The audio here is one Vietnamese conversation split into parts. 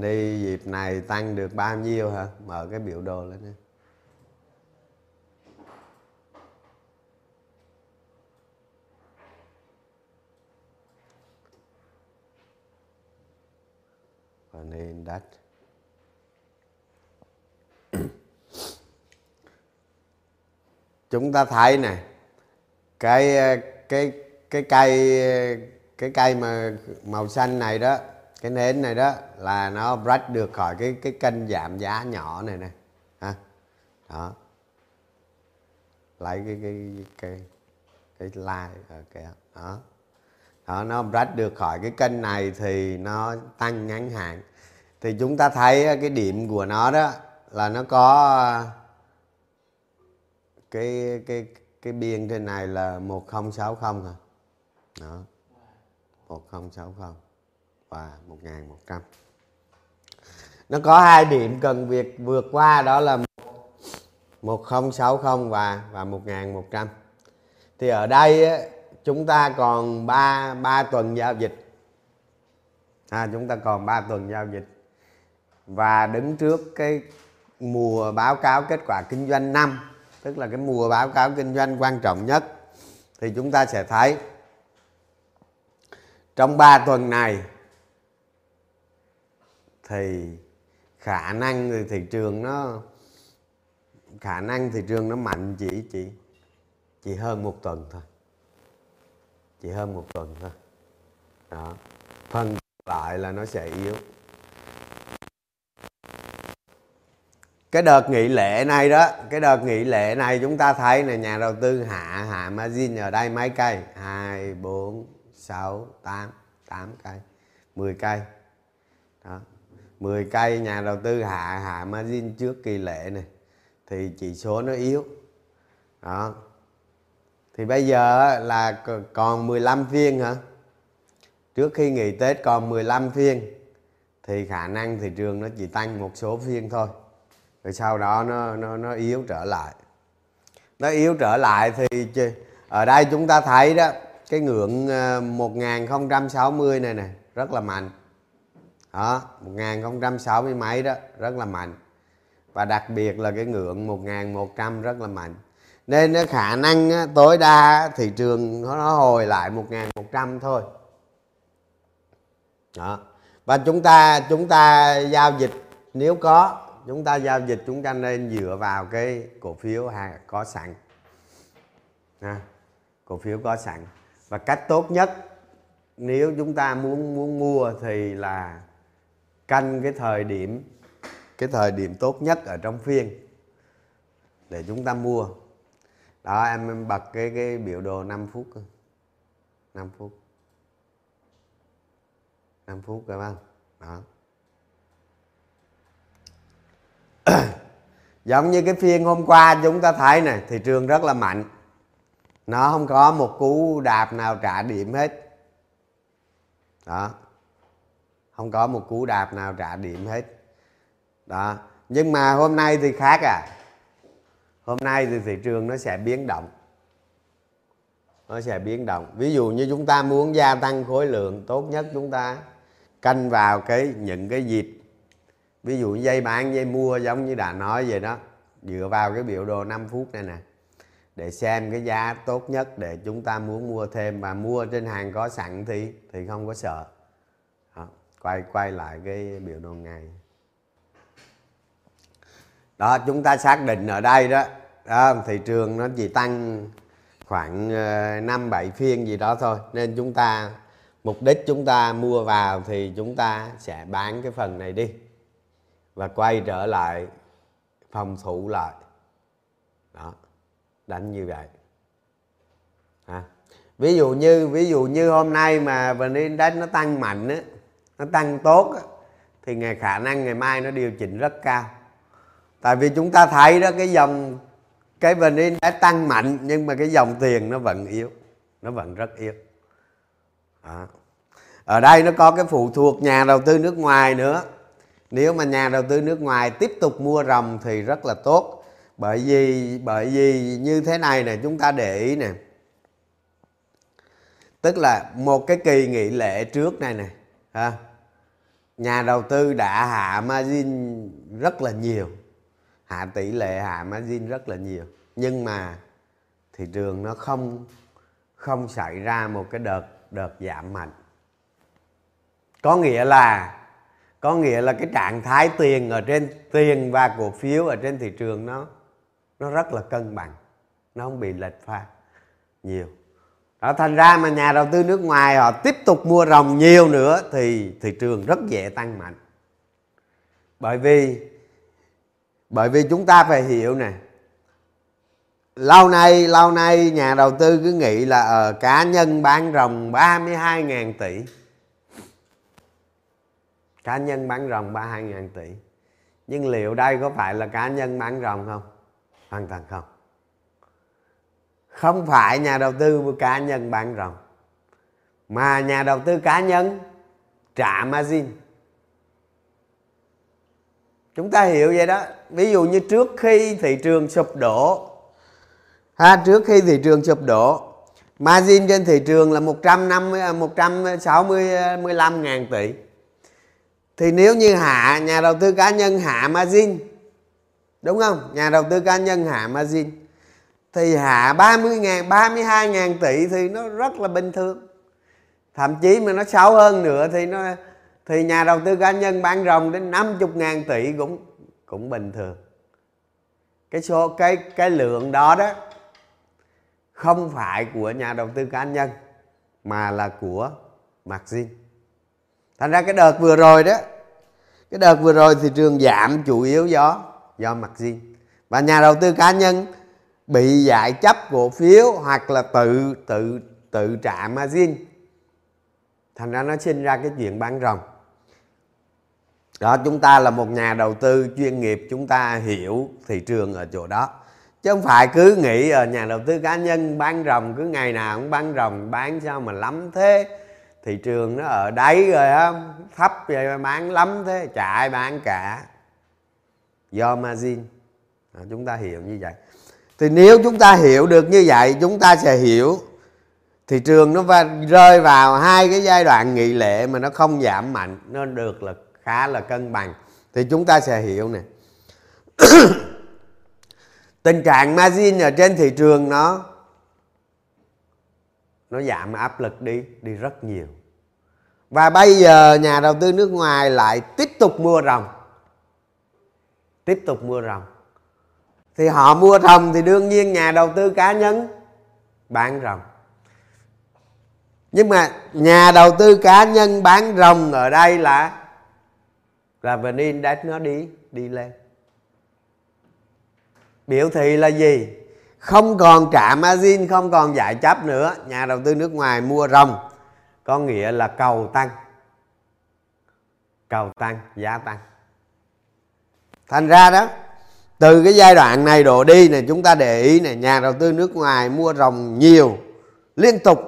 đi dịp này tăng được bao nhiêu hả? Mở cái biểu đồ lên đi. Và nên đất. Chúng ta thấy này cái cái cái cây cái cây mà màu xanh này đó cái nến này đó là nó break được khỏi cái cái kênh giảm giá nhỏ này nè. Ha. Đó. Lấy cái cái cái cái like ở kìa. Đó. Đó, nó break được khỏi cái kênh này thì nó tăng ngắn hạn. Thì chúng ta thấy ờ, cái điểm của nó đó là nó có ờ, cái cái cái biên trên này là 1060 hả à. đó. 1060 và 1100 nó có hai điểm cần việc vượt qua đó là 1060 và và 1100 thì ở đây á, chúng ta còn 3 3 tuần giao dịch. À, chúng ta còn 3 tuần giao dịch. Và đứng trước cái mùa báo cáo kết quả kinh doanh năm tức là cái mùa báo cáo kinh doanh quan trọng nhất thì chúng ta sẽ thấy trong 3 tuần này thì khả năng thì thị trường nó, khả năng thị trường nó mạnh chỉ chỉ chỉ hơn một tuần thôi. Chỉ hơn một tuần thôi. Đó. Phần lại là nó sẽ yếu. Cái đợt nghỉ lễ này đó, cái đợt nghỉ lễ này chúng ta thấy là nhà đầu tư hạ hạ margin ở đây mấy cây? Hai, bốn, sáu, tám tám cây 10 cây. Đó. 10 cây nhà đầu tư hạ hạ margin trước kỳ lễ này, thì chỉ số nó yếu. Đó. Thì bây giờ là còn 15 phiên hả? Trước khi nghỉ Tết còn 15 phiên, thì khả năng thị trường nó chỉ tăng một số phiên thôi. Rồi sau đó nó nó nó yếu trở lại. Nó yếu trở lại thì ở đây chúng ta thấy đó, cái ngưỡng ờ, 1060 này nè, rất là mạnh đó 1060 mấy đó rất là mạnh. Và đặc biệt là cái ngưỡng 1100 rất là mạnh. Nên cái khả năng tối đa thị trường nó hồi lại 1100 thôi. Đó. Và chúng ta chúng ta giao dịch nếu có chúng ta giao dịch chúng ta nên dựa vào cái cổ phiếu có sẵn. À, cổ phiếu có sẵn. Và cách tốt nhất nếu chúng ta muốn muốn mua thì là canh cái thời điểm cái thời điểm tốt nhất ở trong phiên để chúng ta mua. Đó em, em bật cái cái biểu đồ 5 phút 5 phút. 5 phút các bạn đó. Giống như cái phiên hôm qua chúng ta thấy này thị trường rất là mạnh. Nó không có một cú đạp nào trả điểm hết. Đó không có một cú đạp nào trả điểm hết. Đó. Nhưng mà hôm nay thì khác à. Hôm nay thì thị trường nó sẽ biến động. Nó sẽ biến động. Ví dụ như chúng ta muốn gia tăng khối lượng, tốt nhất chúng ta canh vào cái, những cái dịp. Ví dụ dây bán, dây mua giống như đã nói vậy đó. Dựa vào cái biểu đồ 5 phút này nè. Để xem cái giá tốt nhất để chúng ta muốn mua thêm. Và mua trên hàng có sẵn thì thì không có sợ quay quay lại cái biểu đồ ngày. Đó chúng ta xác định ở đây đó, đó thị trường nó chỉ tăng khoảng ờ, năm bảy phiên gì đó thôi. Nên chúng ta mục đích chúng ta mua vào thì chúng ta sẽ bán cái phần này đi. Và quay trở lại phòng thủ lại. Đó đánh như vậy. À. ví dụ như ví dụ như hôm nay mà vn index nó tăng mạnh á nó tăng tốt thì ngày khả năng ngày mai nó điều chỉnh rất cao tại vì chúng ta thấy đó, cái dòng, cái vn index tăng mạnh, nhưng mà cái dòng tiền nó vẫn yếu, nó vẫn rất yếu đó. ở đây nó có cái phụ thuộc nhà đầu tư nước ngoài nữa nếu mà nhà đầu tư nước ngoài tiếp tục mua ròng thì rất là tốt bởi vì bởi vì như thế này nè, chúng ta để ý nè tức là một cái kỳ nghỉ lễ trước này này ha nhà đầu tư đã hạ margin rất là nhiều. Hạ tỷ lệ hạ margin rất là nhiều. Nhưng mà thị trường nó không không xảy ra một cái đợt đợt giảm mạnh. Có nghĩa là, có nghĩa là cái trạng thái tiền ở trên, tiền và cổ phiếu ở trên thị trường nó nó rất là cân bằng. Nó không bị lệch pha nhiều đó, thành ra mà nhà đầu tư nước ngoài họ tiếp tục mua rồng nhiều nữa thì thị trường rất dễ tăng mạnh. Bởi vì bởi vì chúng ta phải hiểu nè, lâu nay lâu nay nhà đầu tư cứ nghĩ là ở cá nhân bán rồng 32.000 tỷ. Cá nhân bán rồng 32.000 tỷ. Nhưng liệu đây có phải là cá nhân bán rồng không? Hoàn toàn không không phải nhà đầu tư cá nhân bán rồng, mà nhà đầu tư cá nhân trả margin. Chúng ta hiểu vậy đó. Ví dụ như trước khi thị trường sụp đổ, ha, trước khi thị trường sụp đổ, margin trên thị trường là 150 165 à, ngàn tỷ. Thì nếu như hạ, nhà đầu tư cá nhân hạ margin, đúng không? Nhà đầu tư cá nhân hạ margin thì hạ 30 ngàn 32 ngàn tỷ thì nó rất là bình thường. Thậm chí mà nó xấu hơn nữa thì nó, thì nhà đầu tư cá nhân bán rồng đến 50 ngàn tỷ cũng cũng bình thường. Cái số, cái cái lượng đó đó không phải của nhà đầu tư cá nhân, mà là của margin thành ra cái đợt vừa rồi đó, cái đợt vừa rồi thị trường giảm chủ yếu do do margin và nhà đầu tư cá nhân bị giải chấp cổ phiếu hoặc là tự tự tự trả margin thành ra nó sinh ra cái chuyện bán rồng. Đó chúng ta là một nhà đầu tư chuyên nghiệp chúng ta hiểu thị trường ở chỗ đó. Chứ không phải cứ nghĩ ở nhà đầu tư cá nhân bán rồng cứ ngày nào cũng bán rồng bán sao mà lắm thế? Thị trường nó ở đáy rồi á thấp rồi bán lắm thế chả ai bán cả. Do margin. À, chúng ta hiểu như vậy thì nếu chúng ta hiểu được như vậy, chúng ta sẽ hiểu. Thị trường nó rơi vào hai cái giai đoạn nghị lệ mà nó không giảm mạnh, nó được là khá là cân bằng. Thì chúng ta sẽ hiểu nè. Tình trạng margin ở trên thị trường nó nó giảm áp lực đi đi rất nhiều. Và bây giờ nhà đầu tư nước ngoài lại tiếp tục mua rồng tiếp tục mua rồng thì họ mua rồng thì đương nhiên nhà đầu tư cá nhân bán rồng nhưng mà nhà đầu tư cá nhân bán rồng ở đây là là vn index nó đi đi lên. Biểu thị là gì? Không còn trả margin, không còn giải chấp nữa. Nhà đầu tư nước ngoài mua rồng có nghĩa là cầu tăng. Cầu tăng, giá tăng. Thành ra đó từ cái giai đoạn này đổ đi này chúng ta để ý này nhà đầu tư nước ngoài mua rồng nhiều, liên tục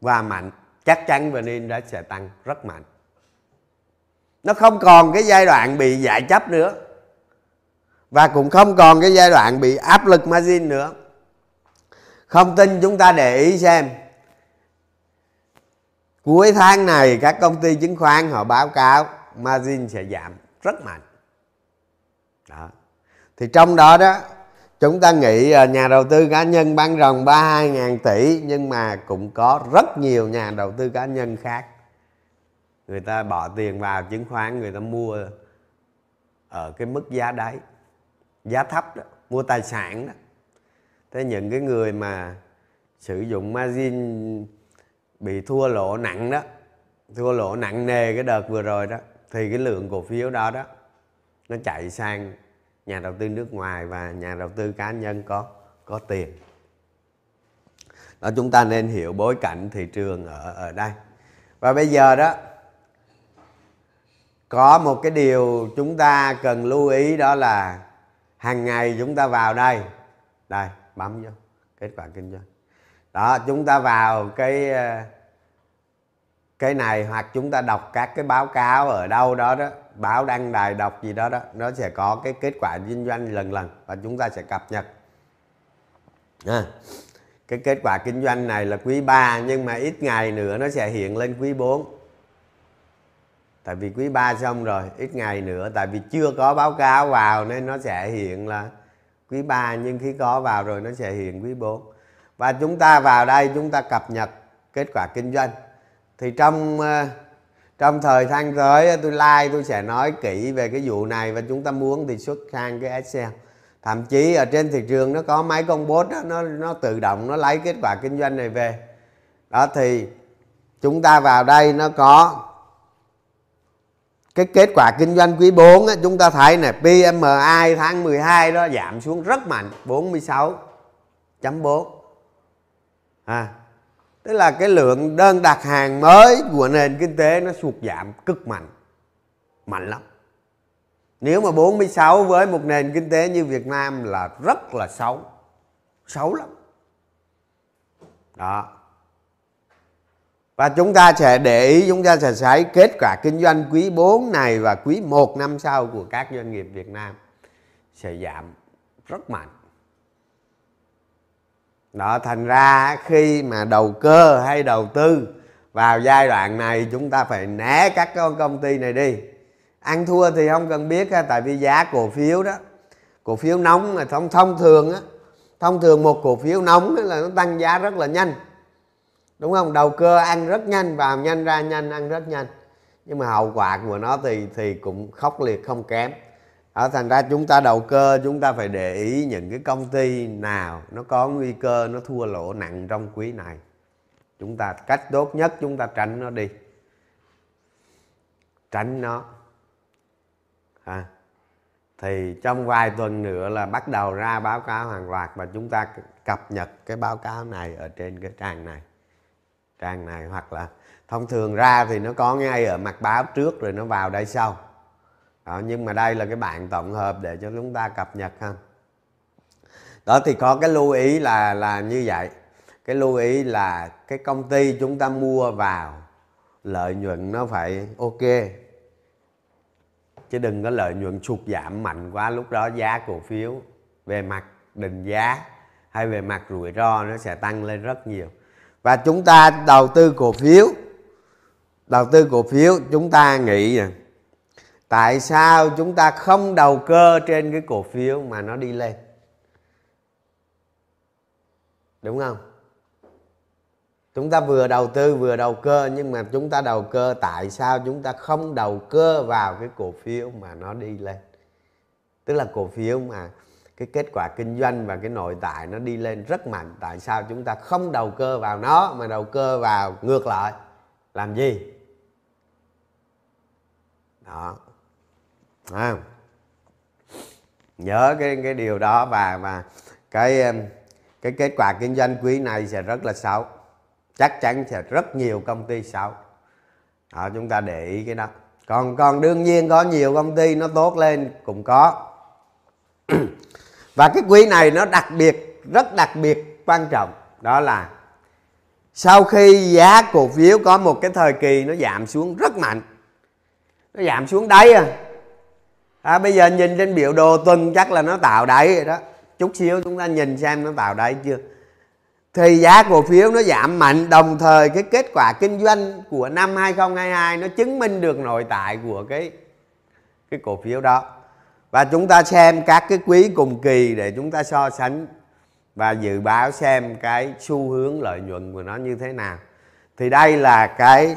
và mạnh. Chắc chắn vn đã sẽ tăng rất mạnh. Nó không còn cái giai đoạn bị giải chấp nữa. Và cũng không còn cái giai đoạn bị áp lực margin nữa. Không tin chúng ta để ý xem. Cuối tháng này, các công ty chứng khoán họ báo cáo margin sẽ giảm rất mạnh. Đó thì trong đó đó, chúng ta nghĩ à, nhà đầu tư cá nhân bán rồng 32 ngàn tỷ, nhưng mà cũng có rất nhiều nhà đầu tư cá nhân khác. Người ta bỏ tiền vào chứng khoán, người ta mua ở cái mức giá đáy, giá thấp đó, mua tài sản đó. Thế những cái người mà sử dụng margin bị thua lỗ nặng đó, thua lỗ nặng nề cái đợt vừa rồi đó, thì cái lượng cổ phiếu đó đó, nó chạy sang nhà đầu tư nước ngoài và nhà đầu tư cá nhân có có tiền. Đó, chúng ta nên hiểu bối cảnh thị trường ở ở đây. Và bây giờ đó, có một cái điều chúng ta cần lưu ý đó là hàng ngày chúng ta vào đây. Đây, bấm vô, kết quả kinh doanh. Đó, chúng ta vào cái ờ, cái này hoặc chúng ta đọc các cái báo cáo ở đâu đó đó báo đăng đài đọc gì đó đó nó sẽ có cái kết quả kinh doanh lần lần và chúng ta sẽ cập nhật. À, cái kết quả kinh doanh này là quý 3 nhưng mà ít ngày nữa nó sẽ hiện lên quý 4 tại vì quý 3 xong rồi ít ngày nữa tại vì chưa có báo cáo vào nên nó sẽ hiện là quý 3 nhưng khi có vào rồi nó sẽ hiện quý 4 và chúng ta vào đây chúng ta cập nhật kết quả kinh doanh thì trong ờ, trong thời gian tới tôi like tôi sẽ nói kỹ về cái vụ này và chúng ta muốn thì xuất sang cái Excel. Thậm chí ở trên thị trường nó có máy con bot đó, nó nó tự động nó lấy kết quả kinh doanh này về. Đó thì chúng ta vào đây nó có cái kết quả kinh doanh quý 4 á, chúng ta thấy này PMI tháng 12 đó giảm xuống rất mạnh 46.4 à, tức là cái lượng đơn đặt hàng mới của nền kinh tế nó sụt giảm cực mạnh mạnh lắm. Nếu mà 46 với một nền kinh tế như Việt Nam là rất là xấu xấu lắm. Đó. Và chúng ta sẽ để ý, chúng ta sẽ thấy kết quả kinh doanh quý 4 này và quý 1 năm sau của các doanh nghiệp Việt Nam sẽ giảm rất mạnh đó, thành ra khi mà đầu cơ hay đầu tư vào giai đoạn này, chúng ta phải né các công ty này đi. Ăn thua thì không cần biết tại vì giá cổ phiếu đó, cổ phiếu nóng là thông thông thường á, thông thường một cổ phiếu nóng là nó tăng giá rất là nhanh. Đúng không? Đầu cơ ăn rất nhanh, vào nhanh ra nhanh, ăn rất nhanh. Nhưng mà hậu quả của nó thì thì cũng khốc liệt không kém ở thành ra chúng ta đầu cơ chúng ta phải để ý những cái công ty nào nó có nguy cơ nó thua lỗ nặng trong quý này. Chúng ta cách tốt nhất chúng ta tránh nó đi. Tránh nó. À, thì trong vài tuần nữa là bắt đầu ra báo cáo hàng loạt và chúng ta cập nhật cái báo cáo này ở trên cái trang này. Trang này hoặc là thông thường ra thì nó có ngay ở mặt báo trước rồi nó vào đây sau đó, nhưng mà đây là cái bạn tổng hợp để cho chúng ta cập nhật ha. Đó thì có cái lưu ý là là như vậy. Cái lưu ý là cái công ty chúng ta mua vào lợi nhuận nó phải ok. Chứ đừng có lợi nhuận sụt giảm mạnh quá lúc đó giá cổ phiếu về mặt định giá hay về mặt rủi ro nó sẽ tăng lên rất nhiều. Và chúng ta đầu tư cổ phiếu. Đầu tư cổ phiếu chúng ta nghĩ rằng tại sao chúng ta không đầu cơ trên cái cổ phiếu mà nó đi lên? Đúng không? Chúng ta vừa đầu tư vừa đầu cơ, nhưng mà chúng ta đầu cơ, tại sao chúng ta không đầu cơ vào cái cổ phiếu mà nó đi lên? Tức là cổ phiếu mà cái kết quả kinh doanh và cái nội tại nó đi lên rất mạnh, tại sao chúng ta không đầu cơ vào nó mà đầu cơ vào ngược lại? Làm gì? Đó à. nhớ cái cái điều đó và và cái cái kết quả kinh doanh quý này sẽ rất là xấu. Chắc chắn sẽ rất nhiều công ty xấu. Đó, chúng ta để ý cái đó. Còn còn đương nhiên có nhiều công ty nó tốt lên cũng có. Và cái quý này nó đặc biệt rất đặc biệt quan trọng. Đó là sau khi giá cổ phiếu có một cái thời kỳ nó giảm xuống rất mạnh. Nó giảm xuống đáy à, à bây giờ nhìn trên biểu đồ tuần chắc là nó tạo đáy rồi đó. Chút xíu chúng ta nhìn xem nó tạo đáy chưa. Thì giá cổ phiếu nó giảm mạnh, đồng thời cái kết quả kinh doanh của năm 2022 nó chứng minh được nội tại của cái cái cổ phiếu đó. Và chúng ta xem các cái quý cùng kỳ để chúng ta so sánh và dự báo xem cái xu hướng lợi nhuận của nó như thế nào. Thì đây là cái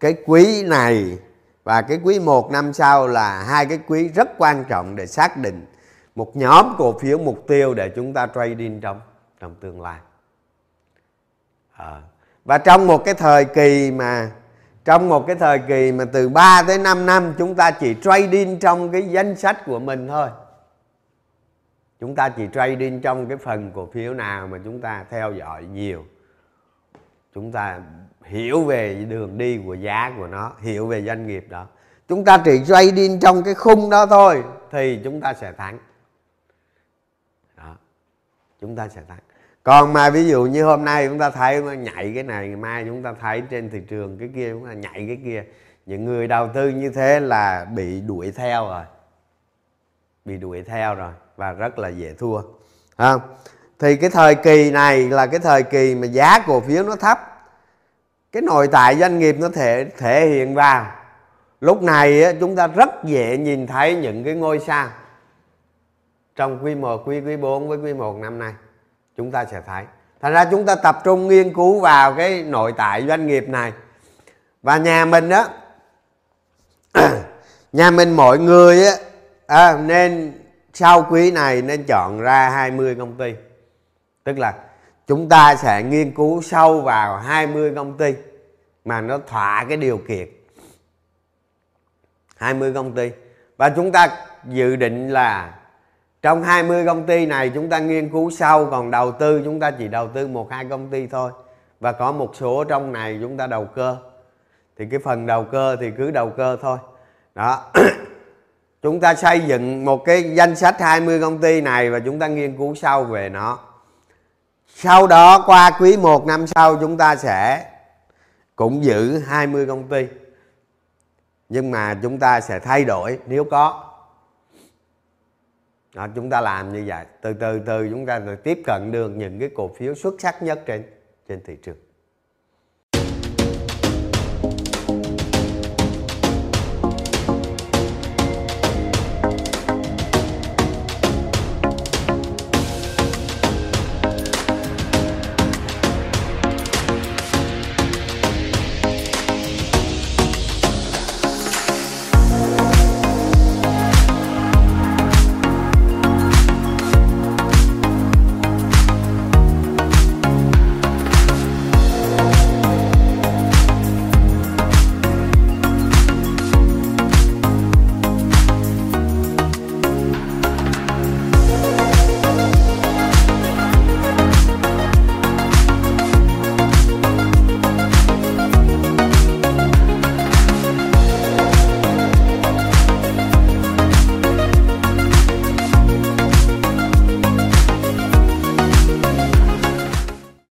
cái quý này và cái quý 1 năm sau là hai cái quý rất quan trọng để xác định một nhóm cổ phiếu mục tiêu để chúng ta trading trong trong tương lai. À. và trong một cái thời kỳ mà, trong một cái thời kỳ mà từ 3 tới 5 năm chúng ta chỉ trading trong cái danh sách của mình thôi. Chúng ta chỉ trading trong cái phần cổ phiếu nào mà chúng ta theo dõi nhiều chúng ta hiểu về đường đi của giá của nó, hiểu về doanh nghiệp đó. Chúng ta chỉ trading trong cái khung đó thôi thì chúng ta sẽ thắng. Đó. chúng ta sẽ thắng. Còn mà ví dụ như hôm nay chúng ta thấy nhảy cái này ngày mai chúng ta thấy trên thị trường cái kia chúng ta nhảy cái kia, những người đầu tư như thế là bị đuổi theo rồi. Bị đuổi theo rồi và rất là dễ thua. Không? Thì cái thời kỳ này là cái thời kỳ mà giá cổ phiếu nó thấp. Cái nội tại doanh nghiệp nó thể thể hiện vào. Lúc này chúng ta rất dễ nhìn thấy những cái ngôi sao trong quý 1, quý quý 4 với quý 1 năm nay. Chúng ta sẽ thấy. Thành ra chúng ta tập trung nghiên cứu vào cái nội tại doanh nghiệp này. Và nhà mình đó nhà mình mọi người á à, nên sau quý này nên chọn ra 20 công ty tức là chúng ta sẽ nghiên cứu sâu vào 20 công ty mà nó thỏa cái điều kiện. 20 công ty. Và chúng ta dự định là trong 20 công ty này chúng ta nghiên cứu sâu, còn đầu tư chúng ta chỉ đầu tư một, hai công ty thôi. Và có một số trong này chúng ta đầu cơ. Thì cái phần đầu cơ thì cứ đầu cơ thôi. Đó. Chúng ta xây dựng một cái danh sách 20 công ty này và chúng ta nghiên cứu sâu về nó sau đó qua quý 1 năm sau chúng ta sẽ cũng giữ 20 công ty. Nhưng mà chúng ta sẽ thay đổi nếu có. Đó, chúng ta làm như vậy. Từ từ từ chúng ta tiếp cận được những cái cổ phiếu xuất sắc nhất trên trên thị trường.